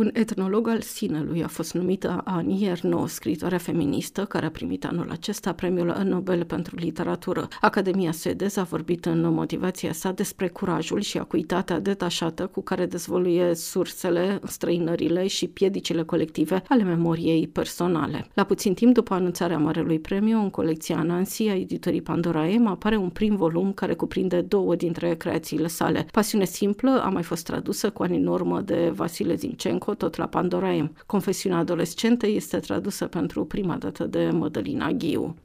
Un etnolog al sinelui a fost numită Annie Ernaux, scritoare feministă, care a primit anul acesta premiul Nobel pentru literatură. Academia suedeză a vorbit în motivația sa despre curajul și acuitatea detașată cu care dezvoluie sursele, străinările și piedicile colective ale memoriei personale. La puțin timp după anunțarea Marelui Premiu, în colecția Nancy a editorii Pandora M apare un prim volum care cuprinde două dintre creațiile sale. Pasiune simplă a mai fost tradusă cu ani în urmă de Vasile Zimcenco, tot la Pandora M. Confesiunea adolescentă este tradusă pentru prima dată de Mădălina Ghiu.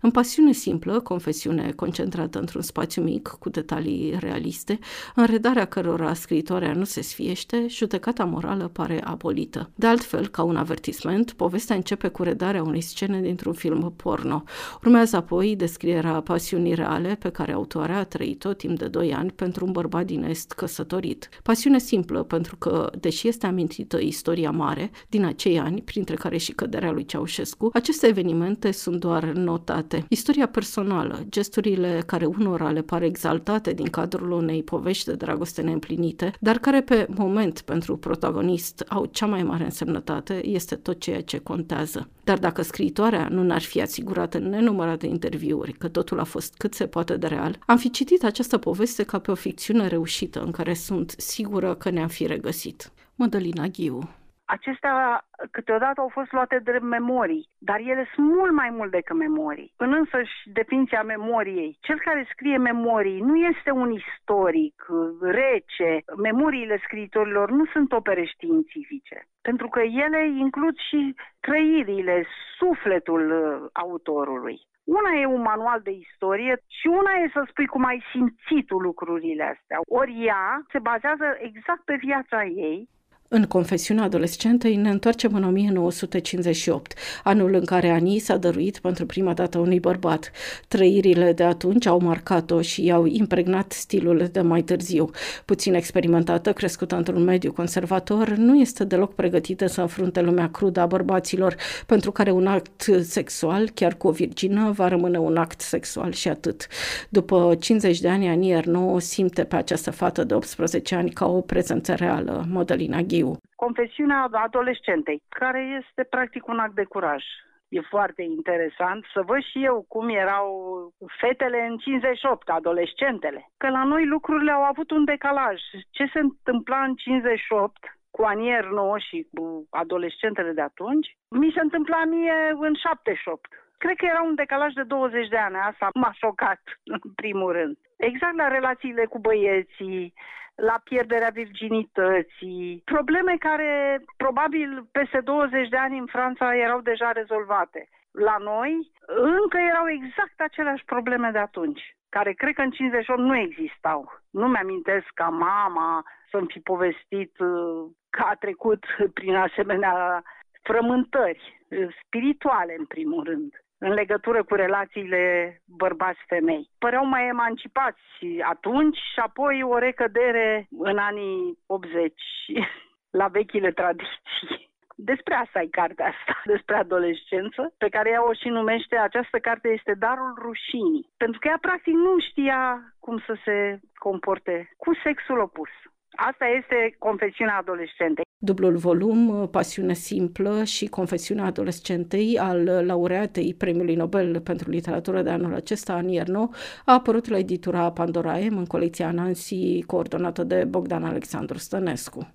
În pasiune simplă, confesiune concentrată într-un spațiu mic, cu detalii realiste, în redarea cărora scritoarea nu se sfiește, judecata morală pare abolită. De altfel, ca un avertisment, povestea începe cu redarea unei scene dintr-un film porno. Urmează apoi descrierea pasiunii reale pe care autoarea a trăit-o timp de 2 ani pentru un bărbat din Est căsătorit. Pasiune simplă, pentru că, deși este amintită istoria mare din acei ani, printre care și căderea lui Ceaușescu, aceste evenimente sunt doar notate. Istoria personală, gesturile care unora le pare exaltate din cadrul unei povești de dragoste neîmplinite, dar care pe moment pentru protagonist au cea mai mare însemnătate, este tot ceea ce contează. Dar dacă scriitoarea nu n-ar fi asigurat în nenumărate interviuri că totul a fost cât se poate de real, am fi citit această poveste ca pe o ficțiune reușită în care sunt sigură că ne-am fi regăsit. Mădălina Ghiu Acestea câteodată au fost luate de memorii, dar ele sunt mult mai mult decât memorii. În însăși definiția memoriei, cel care scrie memorii nu este un istoric rece. Memoriile scriitorilor nu sunt opere științifice, pentru că ele includ și trăirile, sufletul uh, autorului. Una e un manual de istorie și una e să spui cum ai simțit lucrurile astea. Ori ea se bazează exact pe viața ei în confesiunea adolescentei ne întoarcem în 1958, anul în care Ani s-a dăruit pentru prima dată unui bărbat. Trăirile de atunci au marcat-o și i-au impregnat stilul de mai târziu. Puțin experimentată, crescută într-un mediu conservator, nu este deloc pregătită să înfrunte lumea crudă a bărbaților, pentru care un act sexual, chiar cu o virgină, va rămâne un act sexual și atât. După 50 de ani, Ani Erno simte pe această fată de 18 ani ca o prezență reală, Modelina Ghiu târziu. Confesiunea adolescentei, care este practic un act de curaj. E foarte interesant să văd și eu cum erau fetele în 58, adolescentele. Că la noi lucrurile au avut un decalaj. Ce se întâmpla în 58 cu anier nou și cu adolescentele de atunci, mi se întâmpla mie în 78. Cred că era un decalaj de 20 de ani. Asta m-a șocat, în primul rând. Exact la relațiile cu băieții, la pierderea virginității, probleme care probabil peste 20 de ani în Franța erau deja rezolvate. La noi încă erau exact aceleași probleme de atunci, care cred că în 58 nu existau. Nu mi-amintesc ca mama să-mi fi povestit uh, că a trecut prin asemenea frământări spirituale, în primul rând în legătură cu relațiile bărbați-femei. Păreau mai emancipați atunci și apoi o recădere în anii 80 la vechile tradiții. Despre asta e cartea asta, despre adolescență, pe care ea o și numește, această carte este Darul Rușinii. Pentru că ea practic nu știa cum să se comporte cu sexul opus. Asta este confesiunea adolescentei. Dublul volum, Pasiune simplă și Confesiunea adolescentei al laureatei Premiului Nobel pentru literatură de anul acesta, Annie Ernaux, a apărut la editura Pandora M în colecția Nancy, coordonată de Bogdan Alexandru Stănescu.